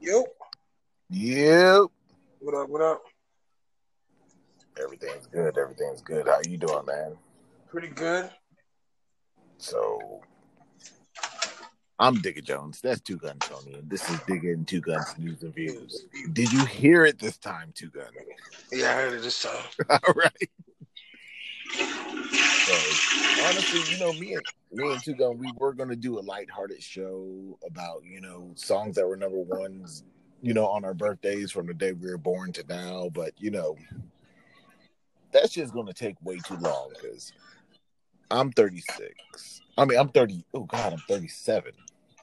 Yep. Yep. What up? What up? Everything's good. Everything's good. How you doing, man? Pretty good. So, I'm Digger Jones. That's Two Gun Tony, and this is Digger and Two Guns News and Views. Did you hear it this time, Two Gun? Yeah, I heard it this time. All right. So, honestly, you know, me and me and Two Gun, we were gonna do a lighthearted show about you know songs that were number ones, you know, on our birthdays from the day we were born to now. But you know, that's just gonna take way too long because I'm 36. I mean, I'm 30. Oh God, I'm 37.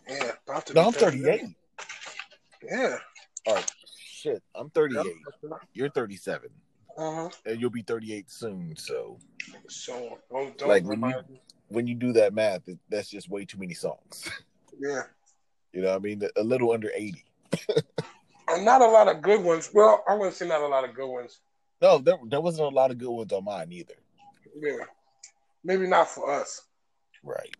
Yeah, about to No, I'm 38. Yeah. Oh shit, I'm 38. You're 37, Uh-huh. and you'll be 38 soon. So So don't, don't Like, when remind me. when you do that math, it, that's just way too many songs. Yeah. You know, what I mean, a little under 80. And not a lot of good ones. Well, I wouldn't say not a lot of good ones. No, there, there wasn't a lot of good ones on mine either. Yeah. Maybe not for us. Right.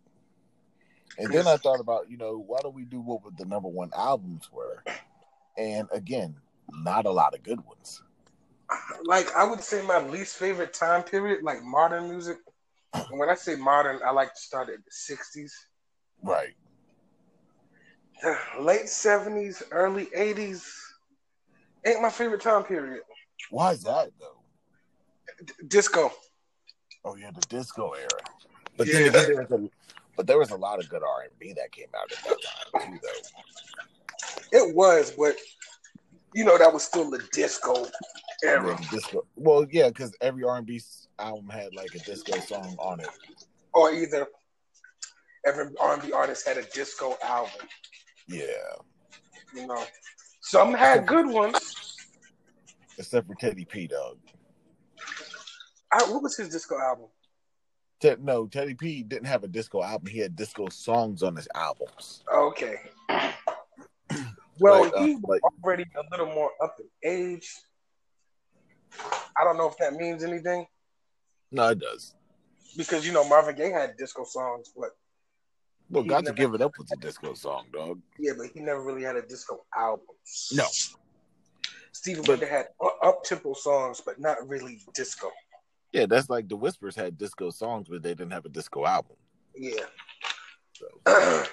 And then I thought about, you know, why don't we do what the number one albums were? And again, not a lot of good ones. Like I would say my least favorite time period, like modern music. And when I say modern, I like to start at the sixties. Right. The Late seventies, early eighties ain't my favorite time period. Why is that though? D- disco. Oh yeah, the disco era. But Yeah. then there was a, but there was a lot of good R and B that came out at that time too, though. It was, but you know that was still the disco era. Disco. Well, yeah, because every R and B album had like a disco song on it. Or either every R&B artist had a disco album. Yeah, You know, some had good ones. except for Teddy P, dog. I, what was his disco album? Ted, no, Teddy P didn't have a disco album. He had disco songs on his albums. Okay. Well, Like, uh, he was like- already a little more up in age. I don't know if that means anything No, it does. because you know Marvin Gaye had disco songs, but Well, "Got to Give It Up" with a disco song, dog. yeah, but he never really had a disco album. No. Stevie But- Wonder had up tempo songs, but not really disco. Yeah, that's like the Whispers had disco songs, but they didn't have a disco album. Yeah. So,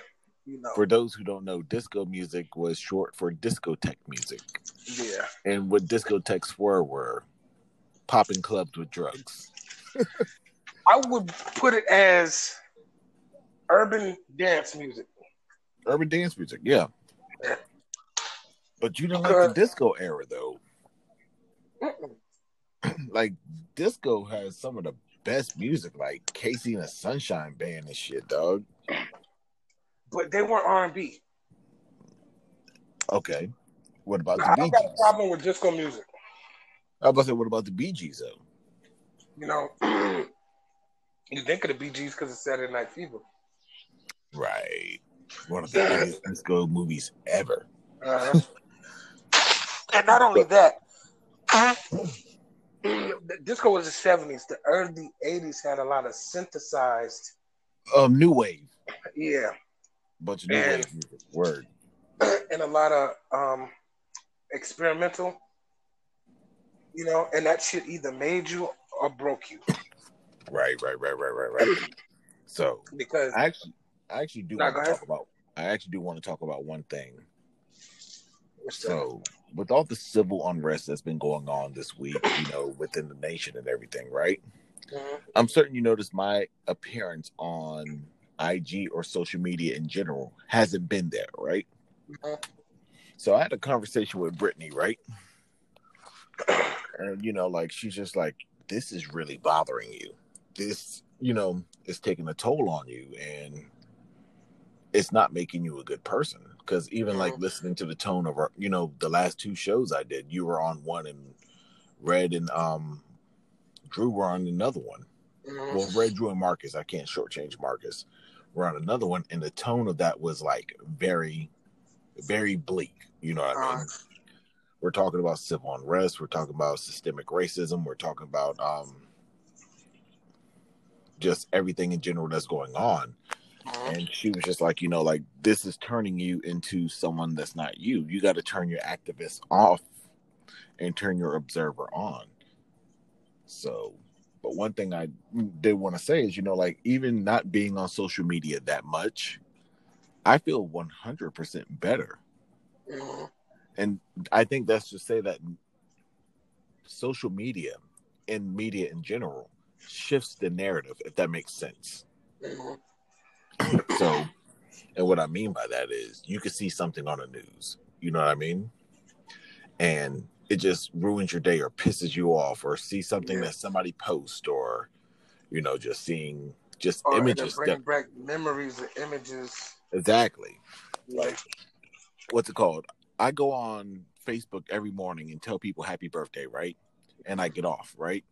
you know. for those who don't know, disco music was short for discotheque music, yeah. and what discotheques were were popping clubs with drugs. I would put it as urban dance music. Urban dance music, yeah. Yeah. But you don't like the disco era though. Like disco has some of the best music, like KC and the Sunshine Band and shit, dog. But they weren't R and B. Okay. What about the I Bee got a problem with disco music. I was about to say, what about the Bee Gees though? You know, you think of the Bee Gees because it's Saturday Night Fever. Right. One of the biggest disco movies ever. Uh-huh. and not only that, the disco was the seventies. The early eighties had a lot of synthesized. Um, new wave. Yeah, Bunch of new And- wave music. Word. and a lot of um experimental. You know, and that shit either made you or broke you Right, right, right, right, right, right. So because I actually I actually do want to talk about I actually do want to talk about one thing. so with all the civil unrest that's been going on this week, you know, within the nation and everything, right? Mhm. I'm certain you noticed my appearance on IG or social media in general hasn't been there, right? Mhm. So I had a conversation with Brittany, right? And you know, like she's just like, this is really bothering you. This, you know, is taking a toll on you and it's not making you a good person. Cause even like listening to the tone of our, you know, the last two shows I did, you were on one and Red and um Drew were on another one. Mhm. Well, Red, Drew, and Marcus. I can't shortchange Marcus. We're on another one, and the tone of that was like very, very bleak. You know what I mean? We're talking about civil unrest. We're talking about systemic racism. We're talking about um, just everything in general that's going on. Mhm. and she was just like, you know, like this is turning you into someone that's not you. You got to turn your activist off and turn your observer on. So, but one thing I did want to say is, you know, like even not being on social media that much, I feel 100% better. And I think that's to say that social media and media in general shifts the narrative, if that makes sense. So, and what I mean by that is you can see something on the news, you know what I mean? And it just ruins your day or pisses you off, or see something Yeah. that somebody posts, or, you know, just seeing just Or images. That, back memories and images. exactly. Like, what's it called? I go on Facebook every morning and tell people happy birthday, right? And I get off, right?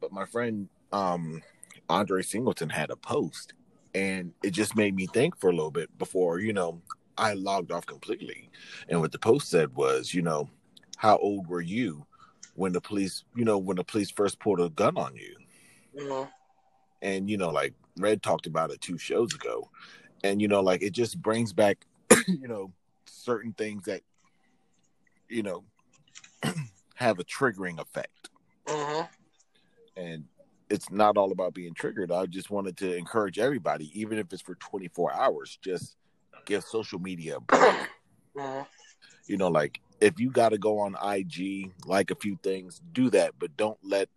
But my friend um Andre Singleton had a post and it just made me think for a little bit before, you know, I logged off completely. And what the post said was, you know, how old were you when the police, you know, when the police first pulled a gun on you? know, and you know like red talked about it two shows ago and you know like it just brings back you know certain things that you know have a triggering effect. Hmm and it's not all about being triggered. I just wanted to encourage everybody even if it's for 24 hours just give social media a break. Hmm you know like if you got to go on ig like a few things do that but don't let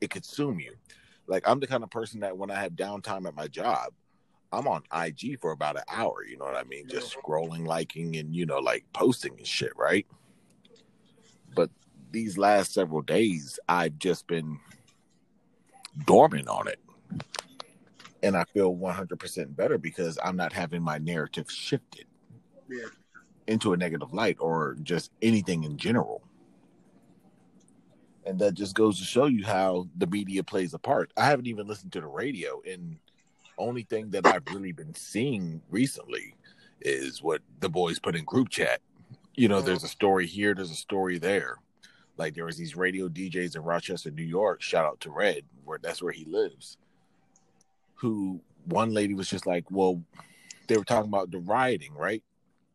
it consume you. Like i'm the kind of person that when i have downtime at my job i'm on ig for about an hour you know what i mean just scrolling liking and you know like posting and shit right but these last several days i've just been dormant on it and i feel 100% better because i'm not having my narrative shifted Yeah. into a negative light or just anything in general. And that just goes to show you how the media plays a part. I haven't even listened to the radio, and only thing that I've really been seeing recently is what the boys put in group chat. You know, there's a story here, there's a story there. Like there was these radio DJs in Rochester, New York. Shout out to Red, where that's where he lives. Who one lady was just like, well, they were talking about the rioting, right?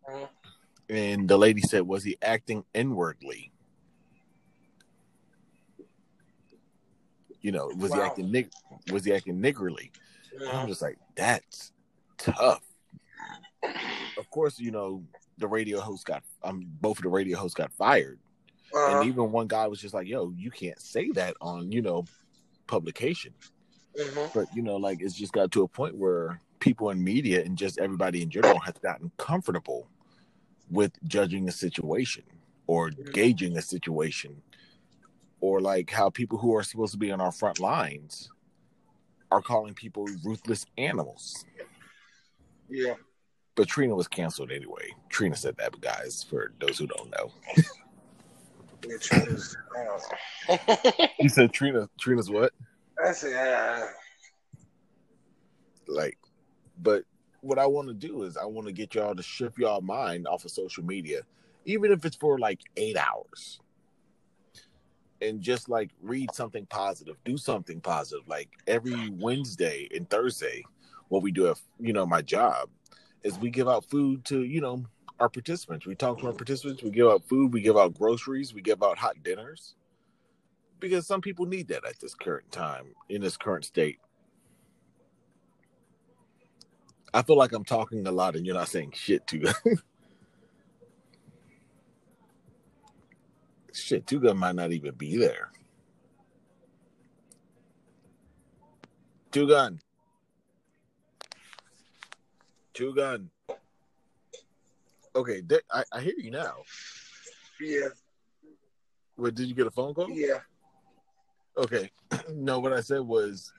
Mhm. And the lady said, "Was he acting inwardly? You know, was he acting nig- was he acting niggerly?" And I'm just like, "That's tough." Of course, you know the radio host got um both of the radio hosts got fired, Uh-huh. and even one guy was just like, "Yo, you can't say that on you know publication." Mhm. But you know, like it's just got to a point where people in media and just everybody in general has gotten comfortable with judging a situation or Mhm. gauging a situation, or like how people who are supposed to be on our front lines are calling people ruthless animals. Yeah. But Trina was canceled anyway. Trina said that, But guys, for those who don't know. Yeah, Trina's, uh, You said Trina Trina's what? I said, uh, like but what i want to do is i want to get y'all to shift y'all mind off of social media even if it's for like eight hours and just like read something positive do something positive. Like every wednesday and thursday what we do at you know my job is we give out food to you know our participants. We talk to our participants. We give out food. We give out groceries. We give out hot dinners. Because some people need that at this current time in this current state. I feel like I'm talking a lot and you're not saying shit to shit. Two gun might not even be there. Two gun. Two gun. Okay, th- I, I hear you now. yeah, What did you get a phone call? yeah. Okay. no, what I said was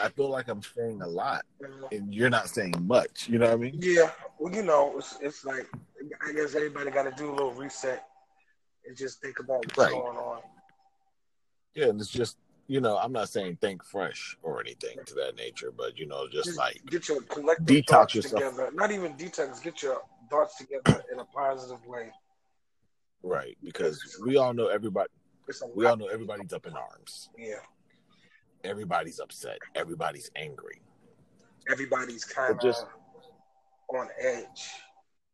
I feel like I'm saying a lot and you're not saying much. You know what I mean? Yeah, well, you know, it's, it's like I guess everybody got to do a little reset and just think about what's Right. going on. Yeah, and it's just you know, I'm not saying think fresh or anything to that nature, but you know, just Just like get your collective detox thoughts yourself. together. Not even detox. Get your thoughts together in a positive way. right, because we all know everybody we all know everybody's up in arms. yeah, Everybody's upset. Everybody's angry. everybody's kind of just- on edge.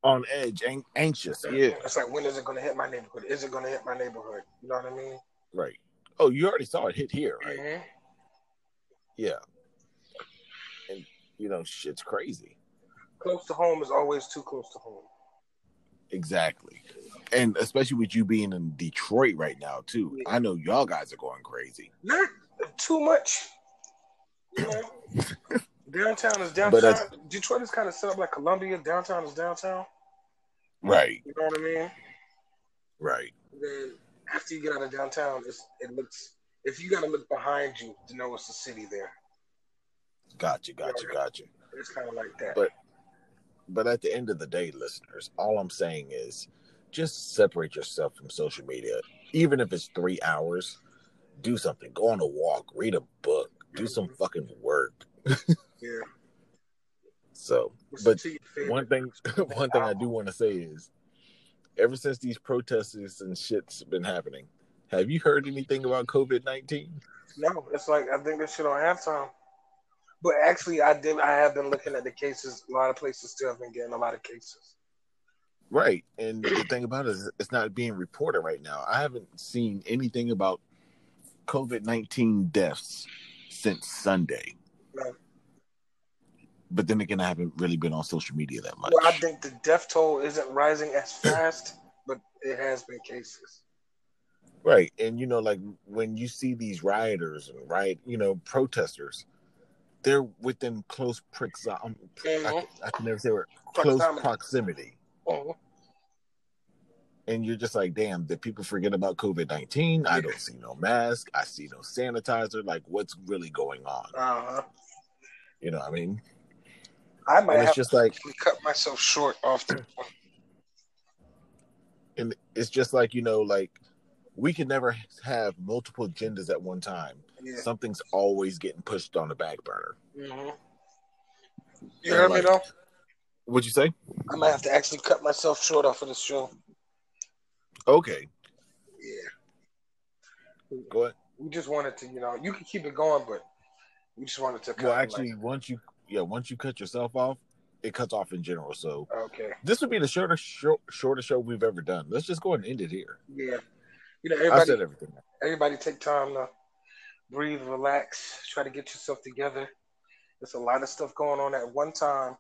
On edge, an- anxious. Yeah, It's like when is it going to hit my neighborhood? Is it going to hit my neighborhood? You know what I mean? right. Oh, you already saw it hit here, right? Mhm. Yeah. And you know, shit's crazy. Close to home is always too close to home. Exactly. And especially with you being in Detroit right now too. I know y'all guys are going crazy. Not too much. You know, downtown is But downtown. Detroit is kind of set up like Columbia. Downtown is downtown. Right. You know what I mean? Right. Then after you get out of downtown, it's, it looks. If you got to look behind you to know it's a city there, Gotcha, gotcha, gotcha. it's kind of like that. But- But at the end of the day, listeners, all I'm saying is just separate yourself from social media. Even if it's three hours, do something. Go on a walk, read a book, do some mm-hmm. fucking work. yeah. So But to your favorite- one thing one thing I do want to say is ever since these protests and shit's been happening, have you heard anything about COVID nineteen? No, it's like I think this shit on halftime. But actually, I did. I have been looking at the cases. A lot of places still have been getting a lot of cases. Right. And the thing about it is it's not being reported right now. I haven't seen anything about COVID nineteen deaths since Sunday. No. But then again, I haven't really been on social media that much. Well, I think the death toll isn't rising as fast, but it has been cases. Right. And you know, like when you see these rioters and riot, you know, protesters, they're within close proxi- um, I, Mhm. I can never say word, close Proximity. Mhm. And you're just like, damn, did people forget about COVID 19? I don't see no mask. I see no sanitizer. Like, what's really going on? Uh-huh. You know what I mean? I might And it's have just like, cut myself short off the and it's just like, you know, like we can never have multiple agendas at one time. yeah. Something's always getting pushed on the back burner. Mhm. You heard me though? What'd you say? I might have to actually cut myself short off of the show. Okay, Yeah. go ahead. We just wanted to, you know, you can keep it going, but we just wanted to. Well, actually, once you, yeah, once you cut yourself off, it cuts off in general. So okay, this would be the shortest, short, shortest show we've ever done. Let's just go ahead and end it here. yeah. You know, I everybody, said everything. everybody, take time to breathe, relax, try to get yourself together. There's a lot of stuff going on at one time,